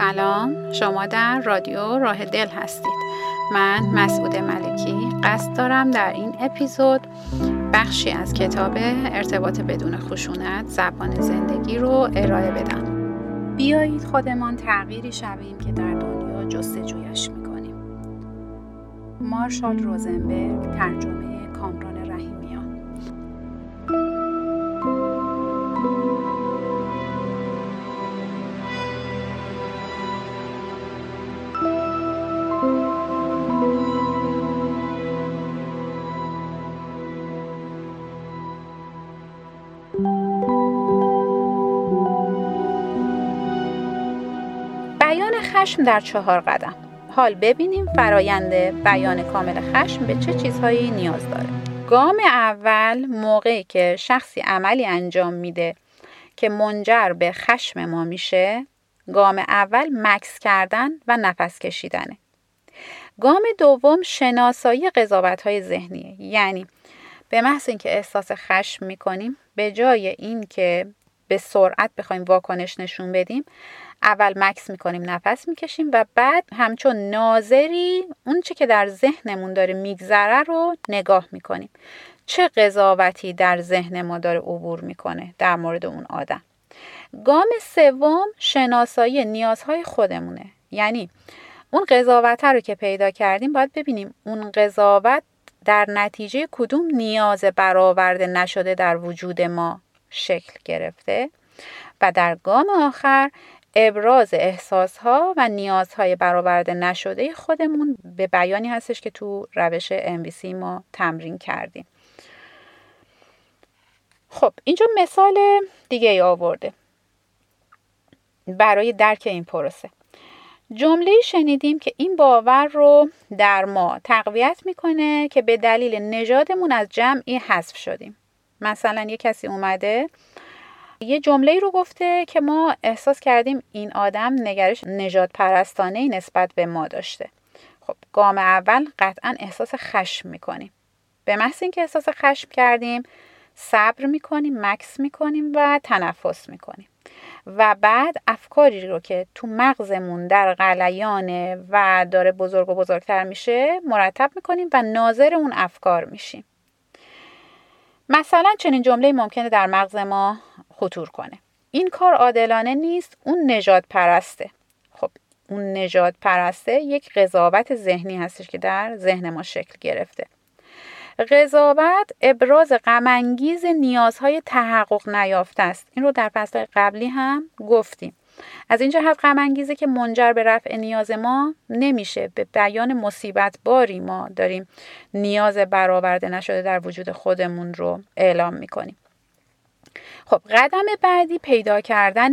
سلام. شما در رادیو راه دل هستید. من مسعود ملکی قصد دارم در این اپیزود بخشی از کتاب ارتباط بدون خشونت زبان زندگی رو ارائه بدم. بیایید خودمان تغییری شویم که در دنیا جستجویش می‌کنیم. مارشال روزنبرگ ترجمه خشم در چهار قدم. حال ببینیم فرایند بیان کامل خشم به چه چیزهایی نیاز داره. گام اول موقعی که شخصی عملی انجام میده که منجر به خشم ما میشه گام اول مکس کردن و نفس کشیدنه. گام دوم شناسایی قضاوت های ذهنیه. یعنی به محض اینکه احساس خشم می‌کنیم به جای اینکه به سرعت بخوایم واکنش نشون بدیم اول مکس می‌کنیم نفس می‌کشیم و بعد همچون ناظری اون چی که در ذهنمون داره میگذره رو نگاه می‌کنیم. چه قضاوتی در ذهن ما داره عبور می‌کنه در مورد اون آدم؟ گام سوم شناسایی نیازهای خودمونه. یعنی اون قضاوت رو که پیدا کردیم باید ببینیم اون قضاوت در نتیجه کدوم نیاز برآورده نشده در وجود ما شکل گرفته و در گام آخر ابراز احساسها و نیازهای برآورده نشده خودمون به بیانی هستش که تو روش MVC ما تمرین کردیم. خب اینجا مثال دیگه ای آورده. برای درک این پروسه. جمله شنیدیم که این باور رو در ما تقویت می‌کنه که به دلیل نژادمون از جمعی حذف شدیم. مثلا یه کسی اومده یه جمله رو گفته که ما احساس کردیم این آدم نگرش نجات پرستانه نسبت به ما داشته. خب گام اول قطعا احساس خشم می‌کنیم. به محض اینکه احساس خشم کردیم صبر می‌کنیم مکس می‌کنیم و تنفس می‌کنیم. و بعد افکاری رو که تو مغزمون در غلیانه و داره بزرگ و بزرگتر میشه مرتب می‌کنیم و ناظر اون افکار میشیم. مثلا چنین جمله ممکنه در مغز ما خطور کنه. این کار عادلانه نیست اون نجات پرسته. خب اون نجات پرسته یک قضاوت ذهنی هستش که در ذهن ما شکل گرفته. قضاوت ابراز غمانگیز نیازهای تحقق نیافته است. این رو در فصل قبلی هم گفتیم. از این جهت غم که منجر به رفع نیاز ما نمیشه. به بیان مصیبت باری ما داریم. نیاز برآورده نشده در وجود خودمون رو اعلام می‌کنیم. خب قدم بعدی پیدا کردن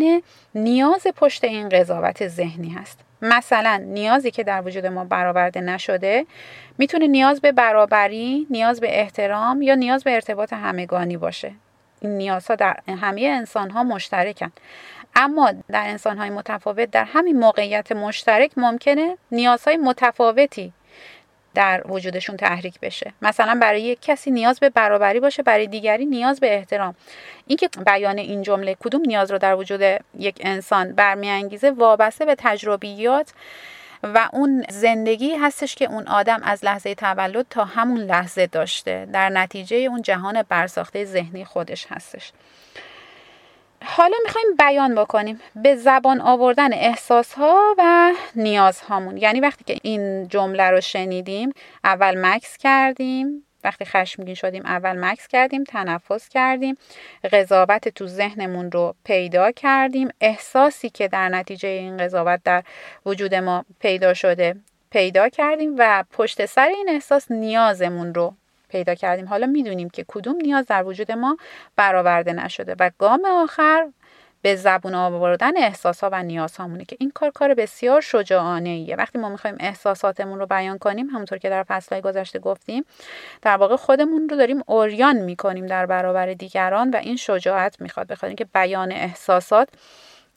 نیاز پشت این قضاوت ذهنی هست مثلا نیازی که در وجود ما برآورده نشده می‌تونه نیاز به برابری، نیاز به احترام یا نیاز به ارتباط همگانی باشه. این نیازها در همه انسان ها مشترکن اما در انسان های متفاوت در همین موقعیت مشترک ممکنه نیازهای متفاوتی در وجودشون تحریک بشه. مثلا برای یک کسی نیاز به برابری باشه برای دیگری نیاز به احترام. اینکه بیان این جمله کدوم نیاز رو در وجود یک انسان برمیانگیزه وابسته به تجربیات و اون زندگی هستش که اون آدم از لحظه تولد تا همون لحظه داشته. در نتیجه اون جهان برساخته ذهنی خودش هستش. حالا می‌خوایم بیان بکنیم به زبان آوردن احساس ها و نیاز هامون یعنی وقتی که این جمله رو شنیدیم اول مکس کردیم. وقتی خشمگین شدیم اول مکس کردیم تنفس کردیم. قضاوت تو ذهنمون رو پیدا کردیم. احساسی که در نتیجه این قضاوت در وجود ما پیدا شده پیدا کردیم و پشت سر این احساس نیازمون رو پیدا کردیم. حالا می‌دونیم که کدوم نیاز در وجود ما برآورده نشده و گام آخر به زبون آوردن احساس ها و نیاز هامونه که این کار کار بسیار شجاعانه ایه وقتی ما می‌خوایم احساساتمون رو بیان کنیم همونطور که در فصلهای گذشته گفتیم در واقع خودمون رو داریم اوریان می‌کنیم در برابر دیگران و این شجاعت می‌خواد بخاطر که بیان احساسات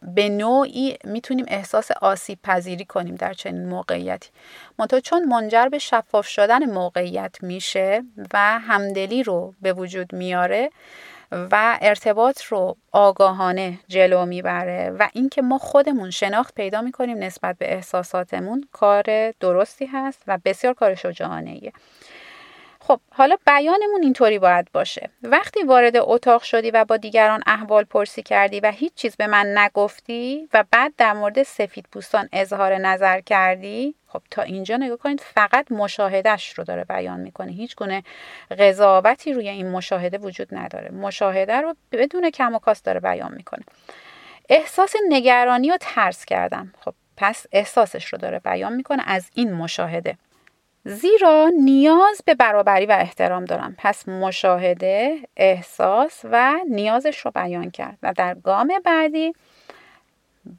به نوعی می‌تونیم احساس آسیب پذیری کنیم در چنین موقعیتی منتها چون منجر به شفاف شدن موقعیت میشه و همدلی رو به وجود میاره و ارتباط رو آگاهانه جلو می‌بره و اینکه ما خودمون شناخت پیدا می‌کنیم نسبت به احساساتمون کار درستی هست و بسیار کار شجاعانه. خب حالا بیانمون اینطوری باید باشه. وقتی وارد اتاق شدی و با دیگران احوال پرسی کردی و هیچ چیز به من نگفتی و بعد در مورد سفید پوستان اظهار نظر کردی خب تا اینجا نگاه کنید فقط مشاهدهش رو داره بیان می‌کنه. هیچ گونه قضاوتی روی این مشاهده وجود نداره. مشاهده رو بدون کم و کاست داره بیان می‌کنه. احساس نگرانی و ترس کردم. خب پس احساسش رو داره بیان می‌کنه از این مشاهده. زیرا نیاز به برابری و احترام دارم. پس مشاهده احساس و نیازش رو بیان کرد و در گام بعدی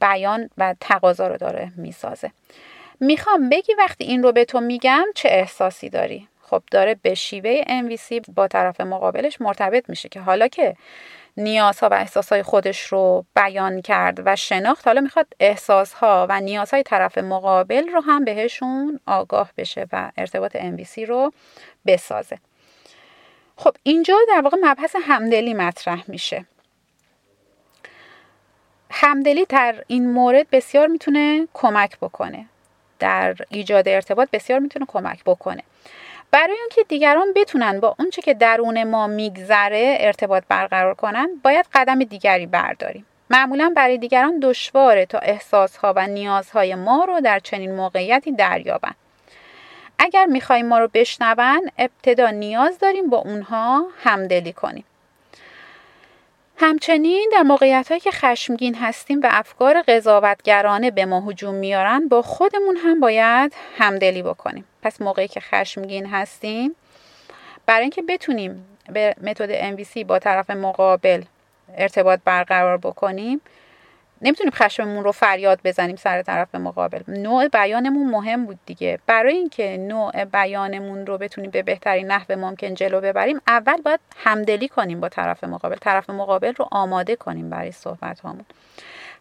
بیان و تقاضا رو داره می‌سازه. می‌خوام بگی وقتی این رو به تو میگم چه احساسی داری؟ خب داره به شیوه MVC با طرف مقابلش مرتبط میشه که حالا که نیازها و احساسهای خودش رو بیان کرد و شناخت. حالا می‌خواد احساسها و نیازهای طرف مقابل رو هم بهشون آگاه بشه و ارتباط MVC رو بسازه. خب اینجا در واقع مبحث همدلی مطرح میشه. همدلی در این مورد بسیار می‌تونه کمک بکنه. در ایجاد ارتباط بسیار می‌تونه کمک بکنه. برای اینکه دیگران بتونن با اونچه که درون ما میگذره ارتباط برقرار کنن باید قدم دیگری برداریم. معمولا برای دیگران دشواره تا احساسها و نیازهای ما رو در چنین موقعیتی دریابند اگر می‌خوایم ما رو بشنون ابتدا نیاز داریم با اونها همدلی کنیم. همچنین در موقعیت هایی که خشمگین هستیم و افکار قضاوتگرانه به ما هجوم میارن با خودمون هم باید همدلی بکنیم. پس موقعی که خشمگین هستیم برای اینکه بتونیم به متد MVC با طرف مقابل ارتباط برقرار بکنیم نمی‌تونیم خشممون رو فریاد بزنیم سر طرف مقابل. نوع بیانمون مهم بود دیگه. برای اینکه نوع بیانمون رو بتونیم به بهترین نحو ممکن جلو ببریم اول باید همدلی کنیم با طرف مقابل. طرف مقابل رو آماده کنیم برای صحبت هامون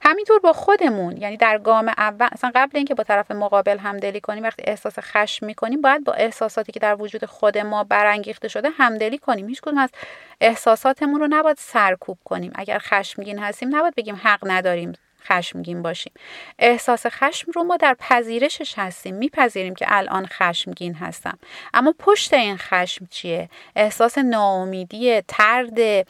همینطور با خودمون یعنی در گام اول اصلا قبل اینکه با طرف مقابل همدلی کنیم وقتی احساس خشم می‌کنیم باید با احساساتی که در وجود خود ما برانگیخته شده همدلی کنیم. هیچ کدوم از احساساتمون رو نباید سرکوب کنیم. اگر خشمگین هستیم نباید بگیم حق نداریم خشمگین باشیم. احساس خشم رو ما در پذیرشش هستیم. میپذیریم که الان خشمگین هستم. اما پشت این خشم چیه؟ احساس ناامیدی ترد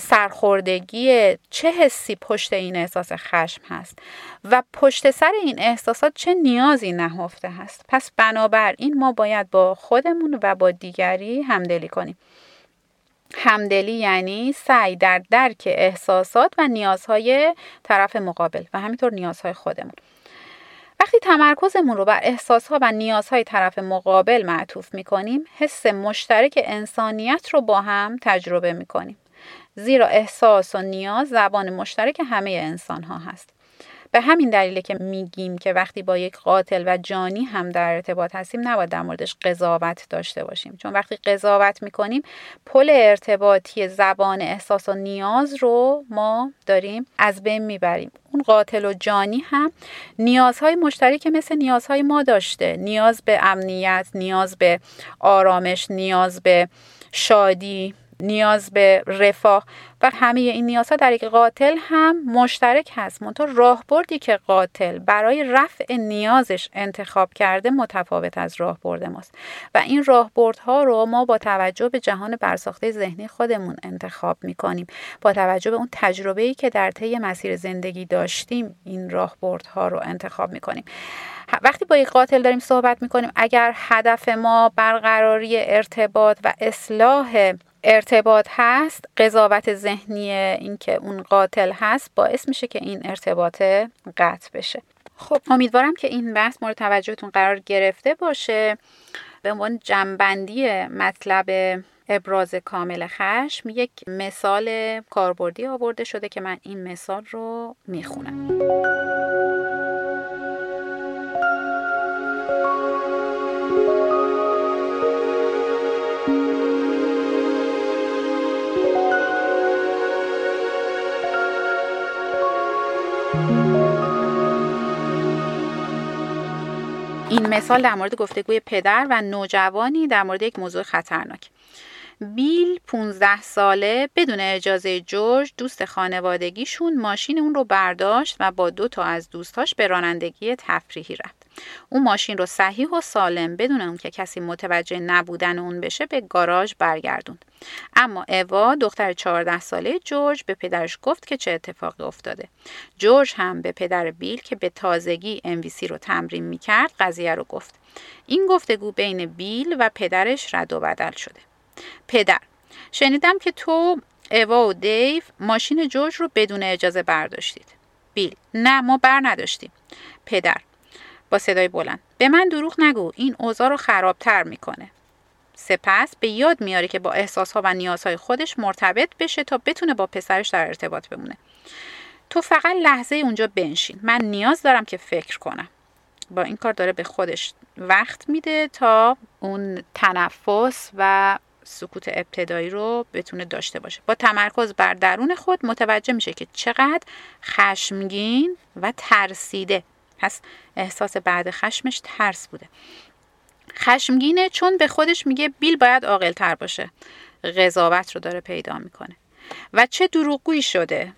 سرخوردگی چه حسی پشت این احساس خشم هست و پشت سر این احساسات چه نیازی نهفته هست. پس بنابراین ما باید با خودمون و با دیگری همدلی کنیم. همدلی یعنی سعی در درک احساسات و نیازهای طرف مقابل و همینطور نیازهای خودمون. وقتی تمرکزمون رو بر احساسها و نیازهای طرف مقابل معطوف می‌کنیم حس مشترک انسانیت رو با هم تجربه می‌کنیم. زیرا احساس و نیاز زبان مشترک همه انسان ها هست. به همین دلیله که میگیم که وقتی با یک قاتل و جانی هم در ارتباط هستیم نباید در موردش قضاوت داشته باشیم. چون وقتی قضاوت می‌کنیم پل ارتباطی زبان احساس و نیاز رو ما داریم از بین می‌بریم. اون قاتل و جانی هم نیازهای مشترک مثل نیازهای ما داشته. نیاز به امنیت نیاز به آرامش نیاز به شادی نیاز به رفاه. و همه این نیازها در یک قاتل هم مشترک هست. منتها راهبردی که قاتل برای رفع نیازش انتخاب کرده متفاوت از راهبرد ماست. و این راهبردها رو ما با توجه به جهان برساخته ذهنی خودمون انتخاب می‌کنیم. با توجه به اون تجربه ای که در طی مسیر زندگی داشتیم این راهبردها رو انتخاب می‌کنیم. وقتی با یک قاتل داریم صحبت می‌کنیم اگر هدف ما برقراری ارتباط و اصلاح ارتباط هست قضاوت ذهنی اینکه اون قاتل هست باعث میشه که این ارتباط قطع بشه. خب امیدوارم که این بحث مورد توجهتون قرار گرفته باشه. به عنوان جنبندی مطلب ابراز کامل خشم یک مثال کاربردی آورده شده که من این مثال رو می‌خونم. این مثال در مورد گفتگوی پدر و نوجوانی در مورد یک موضوع خطرناک بیل 15 ساله بدون اجازه جورج دوست خانوادگیشون ماشین اون رو برداشت و با دو تا از دوستاش به رانندگی تفریحی رفت. اون ماشین رو صحیح و سالم بدون اون که کسی متوجه نبودن اون بشه به گاراژ برگردوند. اما اوا دختر 14 ساله جورج به پدرش گفت که چه اتفاقی افتاده. جورج هم به پدر بیل که به تازگی MVC رو تمرین می‌کرد قضیه رو گفت. این گفتگو بین بیل و پدرش رد و بدل شده. پدر شنیدم که تو اوا و دیو ماشین جورج رو بدون اجازه برداشتید. بیل نه ما بر نداشتیم. پدر با صدای بلند به من دروغ نگو این اوضاع رو خرابتر می‌کنه. سپس به یاد میاره که با احساسها و نیازهای خودش مرتبط بشه تا بتونه با پسرش در ارتباط بمونه. تو فقط لحظه اونجا بنشین. من نیاز دارم که فکر کنم. با این کار داره به خودش وقت میده تا اون تنفس و سکوت ابتدایی رو بتونه داشته باشه با تمرکز بر درون خود متوجه میشه که چقدر خشمگین و ترسیده پس احساس بعد خشمش ترس بوده. خشمگینه چون به خودش میگه بیل باید عاقل تر باشه. قضاوت رو داره پیدا می‌کنه. و چه دروغگویی شده.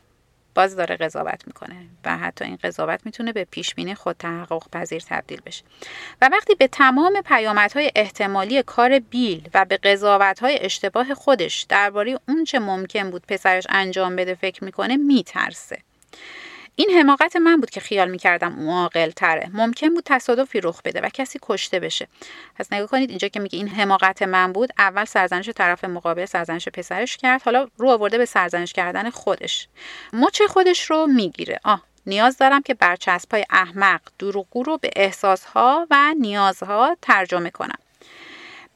باز داره قضاوت می‌کنه. و حتی این قضاوت می‌تونه به پیش بینی خود تحقق پذیر تبدیل بشه. و وقتی به تمام پیامدهای احتمالی کار بیل و به قضاوتهای اشتباه خودش درباره اون چه ممکن بود پسرش انجام بده فکر می‌کنه میترسه. این حماقت من بود که خیال می‌کردم اون عاقل تره ممکن بود تصادفی رخ بده و کسی کشته بشه. پس نگاه کنید اینجا که میگه این حماقت من بود اول سرزنش طرف مقابل سرزنش پسرش کرد حالا رو آورده به سرزنش کردن خودش. مچ خودش رو می‌گیره. آه نیاز دارم که برچسبهای احمق دروغگو رو به احساسها و نیازها ترجمه کنم.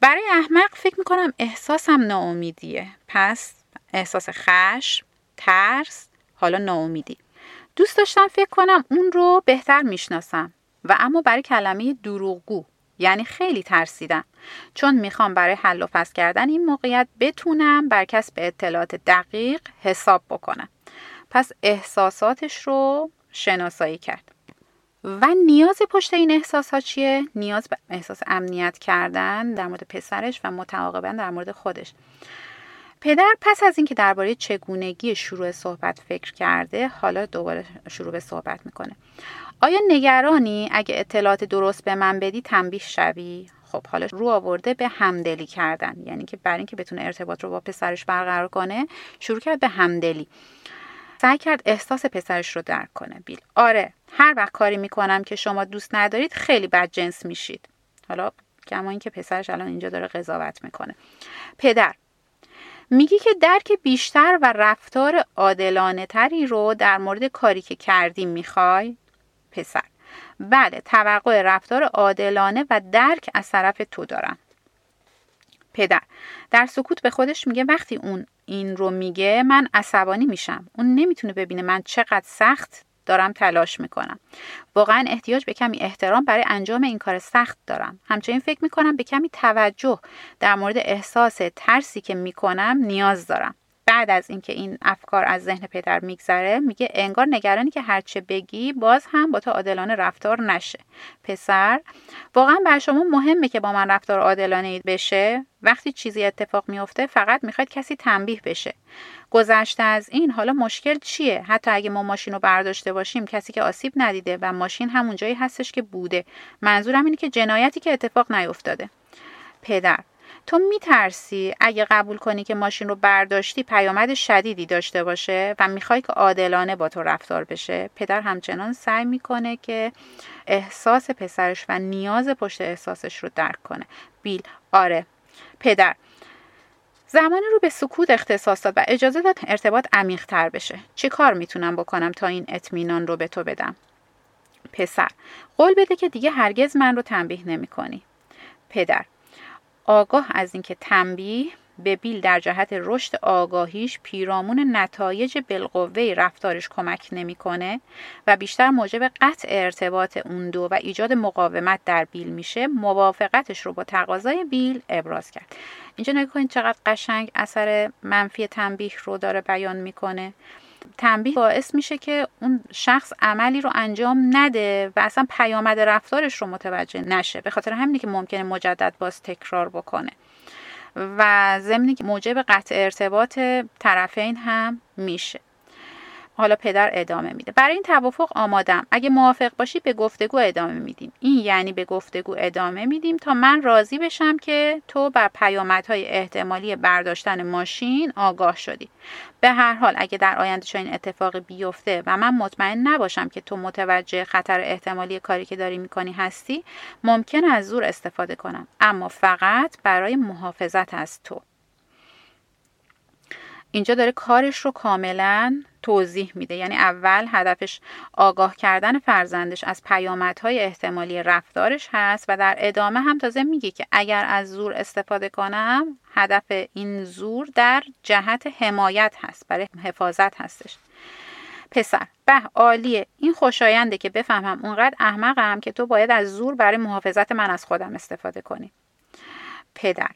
برای احمق فکر می‌کنم احساسم ناامیدیه. پس احساس خشم ترس حالا ناامیدی. دوست داشتم فکر کنم اون رو بهتر می‌شناسم. و اما برای کلمه دروغگو یعنی خیلی ترسیدم. چون می‌خوام برای حل و فصل کردن این موقعیت بتونم بر کسب اطلاعات دقیق حساب بکنم. پس احساساتش رو شناسایی کرد. و نیاز پشت این احساس ها چیه؟ نیاز به احساس امنیت کردن در مورد پسرش و متعاقبا در مورد خودش. پدر پس از اینکه درباره چگونگی شروع صحبت فکر کرده حالا دوباره شروع به صحبت می‌کنه. آیا نگرانی اگه اطلاعات درست به من بدی تنبیه شوی؟ خب حالا رو آورده به همدلی کردن یعنی که برای اینکه بتونه ارتباط رو با پسرش برقرار کنه شروع کرد به همدلی. سعی کرد احساس پسرش رو درک کنه. بیل آره هر وقت کاری می‌کنم که شما دوست ندارید خیلی بد جنس میشید. حالا کما اینکه پسرش الان اینجا داره قضاوت می‌کنه. پدر میگی که درک بیشتر و رفتار عادلانه تری رو در مورد کاری که کردی می‌خوای؟ پسر. بله توقع رفتار عادلانه و درک از طرف تو دارم. پدر در سکوت به خودش میگه وقتی اون این رو میگه من عصبانی میشم. اون نمی‌تونه ببینه من چقدر سخت دارم تلاش می‌کنم. واقعا احتیاج به کمی احترام برای انجام این کار سخت دارم. همچنین فکر می‌کنم به کمی توجه در مورد احساس ترسی که می‌کنم نیاز دارم. بعد از اینکه این افکار از ذهن پدر میگذره میگه انگار نگرانی که هرچه بگی باز هم با تو عادلانه رفتار نشه. پسر واقعا بر شما مهمه که با من رفتار عادلانه بشه. وقتی چیزی اتفاق میفته فقط می‌خواید کسی تنبیه بشه. گذشته از این حالا مشکل چیه؟ حتی اگه ما ماشین رو برداشته باشیم کسی که آسیب ندیده و ماشین همون جایی هستش که بوده. منظورم اینه که جنایتی که اتفاق نیفتاده. پدر تو میترسی اگه قبول کنی که ماشین رو برداشتی پیامد شدیدی داشته باشه و می‌خوای که عادلانه با تو رفتار بشه؟ پدر همچنان سعی می‌کنه که احساس پسرش و نیاز پشت احساسش رو درک کنه. بیل آره. پدر زمانی رو به سکوت اختصاص داد و اجازه داد ارتباط عمیق تر بشه. چی کار می‌تونم بکنم تا این اطمینان رو به تو بدم؟ پسر قول بده که دیگه هرگز من رو تنبیه نمی کنی. پدر آگاه از اینکه تنبیه به بیل در جهت رشد آگاهیش پیرامون نتایج بالقوه رفتارش کمک نمی‌کنه و بیشتر موجب قطع ارتباط اون دو و ایجاد مقاومت در بیل میشه موافقتش رو با تقاضای بیل ابراز کرد. اینجا نگاه کنید چقدر قشنگ اثر منفی تنبیه رو داره بیان می‌کنه. تنبیه باعث میشه که اون شخص عملی رو انجام نده و اصلا پیامد رفتارش رو متوجه نشه. به خاطر همینه که ممکنه مجدد باز تکرار بکنه. و ضمنی که موجب قطع ارتباط طرفین هم میشه. حالا پدر ادامه میده. برای این توافق آمادم. اگه موافق باشی به گفتگو ادامه میدیم. این یعنی به گفتگو ادامه میدیم تا من راضی بشم که تو بر پیامدهای احتمالی برداشتن ماشین آگاه شدی. به هر حال اگه در آینده چنین اتفاقی بیفته و من مطمئن نباشم که تو متوجه خطر احتمالی کاری که داری می‌کنی هستی ممکن از زور استفاده کنم. اما فقط برای محافظت از تو. اینجا داره کارش رو کاملا توضیح میده. یعنی اول هدفش آگاه کردن فرزندش از پیامدهای احتمالی رفتارش هست و در ادامه هم تازه میگه که اگر از زور استفاده کنم هدف این زور در جهت حمایت هست برای حفاظت هستش. پسر به عالیه. این خوشاینده که بفهمم اونقدر احمقم که تو باید از زور برای محافظت من از خودم استفاده کنی. پدر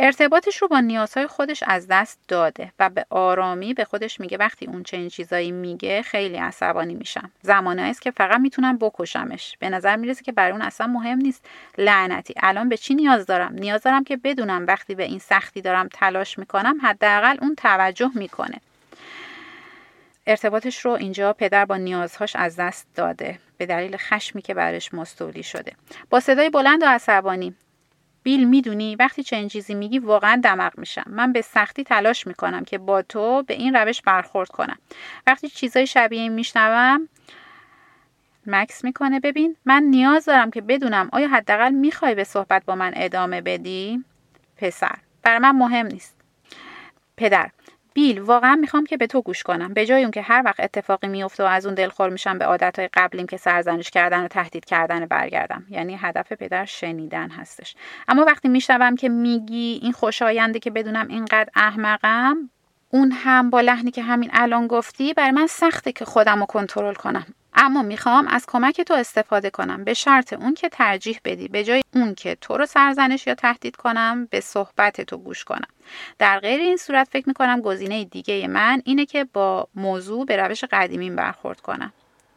ارتباطش رو با نیازهای خودش از دست داده و به آرامی به خودش میگه وقتی اون چنین چیزایی میگه خیلی عصبانی میشم. زمانی است که فقط می‌تونم بکشمش. به نظر می‌رسه که برای اون اصلا مهم نیست لعنتی. الان به چی نیاز دارم؟ نیاز دارم که بدونم وقتی به این سختی دارم تلاش می‌کنم حداقل اون توجه می‌کنه. ارتباطش رو اینجا پدر با نیازهاش از دست داده. به دلیل خشمی که برش مستولی شده. با صدای بلند و عصبانی. بیل می‌دونی وقتی چنین چیزی میگی واقعا دمق میشم. من به سختی تلاش می‌کنم که با تو به این روش برخورد کنم. وقتی چیزای شبیه این میشنوم مکس می‌کنه ببین من نیاز دارم که بدونم آیا حداقل می‌خوای به صحبت با من ادامه بدی؟ پسر. برای من مهم نیست. پدر. بیل واقعا می‌خوام که به تو گوش کنم. به جای اون که هر وقت اتفاقی میفته و از اون دلخور میشم به عادتهای قبلیم که سرزنش کردن و تهدید کردن برگردم. یعنی هدف پدر شنیدن هستش. اما وقتی میشنوم که میگی این خوشاینده که بدونم اینقدر احمقم اون هم با لحنی که همین الان گفتی برای من سخته که خودم رو کنترل کنم. اما می‌خوام از کمک تو استفاده کنم. به شرط اون که ترجیح بدی. به جای اون که تو رو سرزنش یا تهدید کنم به صحبت تو گوش کنم. در غیر این صورت فکر می‌کنم گزینه دیگه من اینه که با موضوع به روش قدیمین برخورد کنم.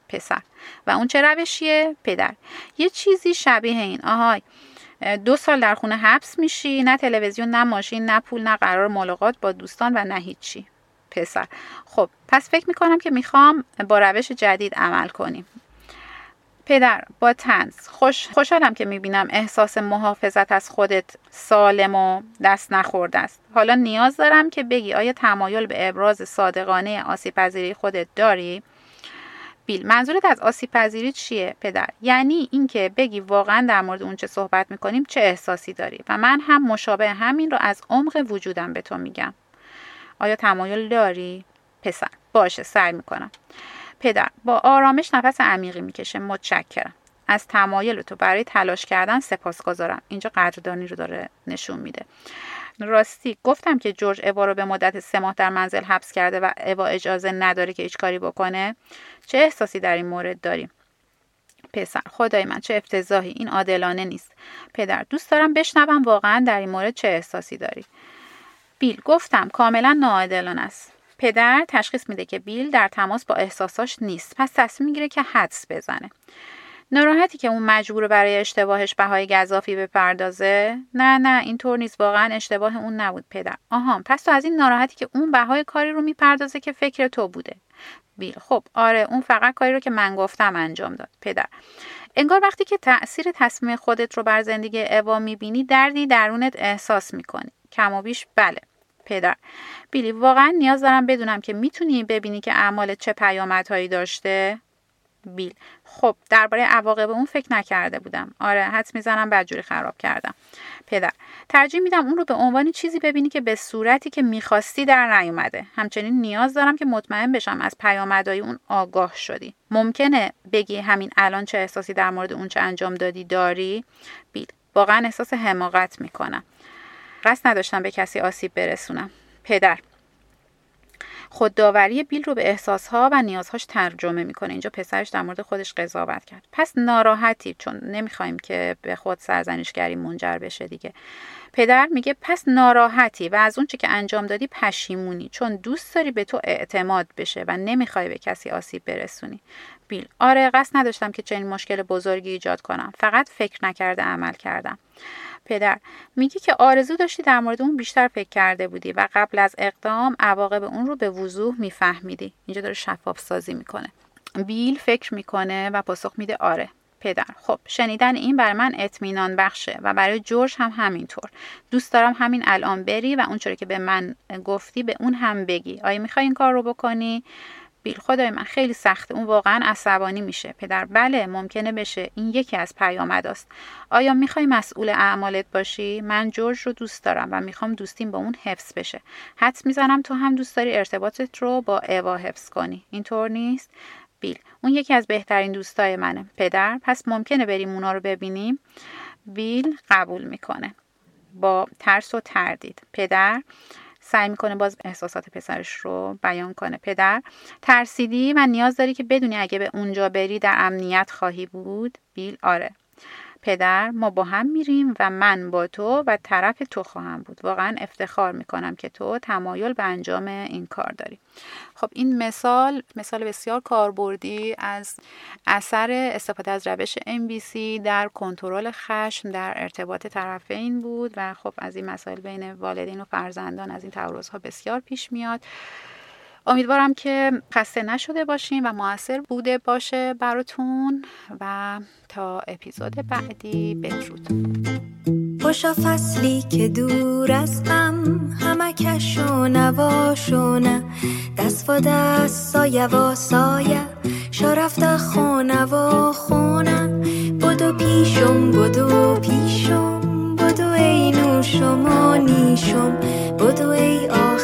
پسر. و اون چه روشیه؟ پدر. یه چیزی شبیه این. آهای دو سال در خونه حبس میشی. نه تلویزیون نه ماشین نه پول نه قرار ملاقات با دوستان و نه هیچی. پسر. خب پس فکر می‌کنم که می‌خوام با روش جدید عمل کنیم. پدر با تنز خوش خوشحالم که می‌بینم احساس محافظت از خودت سالم و دست نخورده است. حالا نیاز دارم که بگی آیا تمایل به ابراز صادقانه آسیب پذیری خودت داری؟ بیل منظورت از آسیب پذیری چیه پدر؟ یعنی اینکه بگی واقعا در مورد اون چه صحبت می‌کنیم چه احساسی داری؟ و من هم مشابه همین رو از عمق وجودم به تو میگم. آیا تمایل داری؟ پسر. باشه سعی می‌کنم. پدر با آرامش نفس عمیقی می‌کشه. متشکرم. از تمایل تو برای تلاش کردن سپاسگزارم اینجا قدردانی رو داره نشون میده. راستی گفتم که جورج اوا رو به مدت سه ماه در منزل حبس کرده و اوا اجازه نداره که هیچ کاری بکنه. چه احساسی در این مورد داریم؟ پسر خدای من چه افتضاحی. این عادلانه نیست. پدر دوست دارم بشنوم واقعا در این مورد چه احساسی داری؟ بیل گفتم کاملا ناعادلانه است. پدر تشخیص میده که بیل در تماس با احساساش نیست. پس تصمیم می‌گیره که حدس بزنه. ناراحتی که اون مجبور برای اشتباهش بهای گذافی بپردازه؟ نه نه اینطور نیست. واقعا اشتباه اون نبود پدر. آها پس تو از این ناراحتی که اون بهای کاری رو می‌پردازه که فکر تو بوده. بیل خب آره اون فقط کاری رو که من گفتم انجام داد پدر. انگار وقتی که تاثیر تصمیم خودت رو بر زندگی اوا می‌بینی دردی درونت احساس می‌کنی کم و بیش بله. پدر. بیلی واقعا نیاز دارم بدونم که می‌تونی ببینی که اعمال چه پیامدهایی داشته؟ بیل خب درباره عواقب اون فکر نکرده بودم. آره حد می‌زنم بدجوری خراب کردم. پدر ترجیح میدم اون رو به عنوان چیزی ببینی که به صورتی که می‌خواستی در نیومده. همچنین نیاز دارم که مطمئن بشم از پیامدهای اون آگاه شدی. ممکنه بگی همین الان چه احساسی در مورد اون چه انجام دادی داری؟ بیل واقعا احساس حماقت می‌کنم. قصد نداشتم به کسی آسیب برسونم. پدر. خودداوری بیل رو به احساسها و نیازهاش ترجمه می‌کنه. اینجا پسرش در مورد خودش قضاوت کرد. پس ناراحتی چون نمی‌خوایم که به خود سرزنشگری منجر بشه دیگه. پدر میگه پس ناراحتی و از اونچه که انجام دادی پشیمونی چون دوست داری به تو اعتماد بشه و نمی‌خوای به کسی آسیب برسونی. بیل. آره قصد نداشتم که چنین مشکل بزرگی ایجاد کنم. فقط فکر نکرده عمل کردم. پدر. میگی که آرزو داشتی در مورد اون بیشتر فکر کرده بودی و قبل از اقدام عواقب اون رو به وضوح میفهمیدی. اینجا داره شفاف سازی می‌کنه. بیل فکر می‌کنه و پاسخ میده آره. پدر. خب شنیدن این بر من اطمینان بخشه و برای جورج هم همینطور. دوست دارم همین الان بری و اونچوری که به من گفتی به اون هم بگی. آیا می‌خوای این کار رو بکنی؟ بیل خدای من خیلی سخته اون واقعا عصبانی میشه. پدر بله ممکنه بشه. این یکی از پیامداست آیا می‌خوای مسئول اعمالت باشی؟ من جورج رو دوست دارم و می‌خوام دوستیم با اون حفظ بشه. حدس می‌زنم تو هم دوست داری ارتباطت رو با اوا حفظ کنی. اینطور نیست؟ بیل اون یکی از بهترین دوستای منه. پدر پس ممکنه بریم اونا رو ببینیم؟ بیل قبول می‌کنه. با ترس و تردید. پدر سعی می‌کنه باز احساسات پسرش رو بیان کنه. پدر ترسیدی؟ و نیاز داری که بدونی اگه به اونجا بری در امنیت خواهی بود؟ بیل آره. پدر ما با هم میریم و من با تو و طرف تو خواهم بود. واقعا افتخار می‌کنم که تو تمایل به انجام این کار داری. خب این مثال مثال بسیار کاربردی از اثر استفاده از روش MBC در کنترل خشم در ارتباط طرفین بود و خب از این مسائل بین والدین و فرزندان از این تعارض ها بسیار پیش میاد. امیدوارم که خسته نشده باشین و موثر بوده باشه براتون و تا اپیزود بعدی بدرود. خوشا فصلی که دور از غم همه کشو نواشونه دست و دست سایه و سایه شرفت خونه و خونه. بدو پیشم بدو پیشم بدو ای نوشم و نیشم. بدو ای آخرین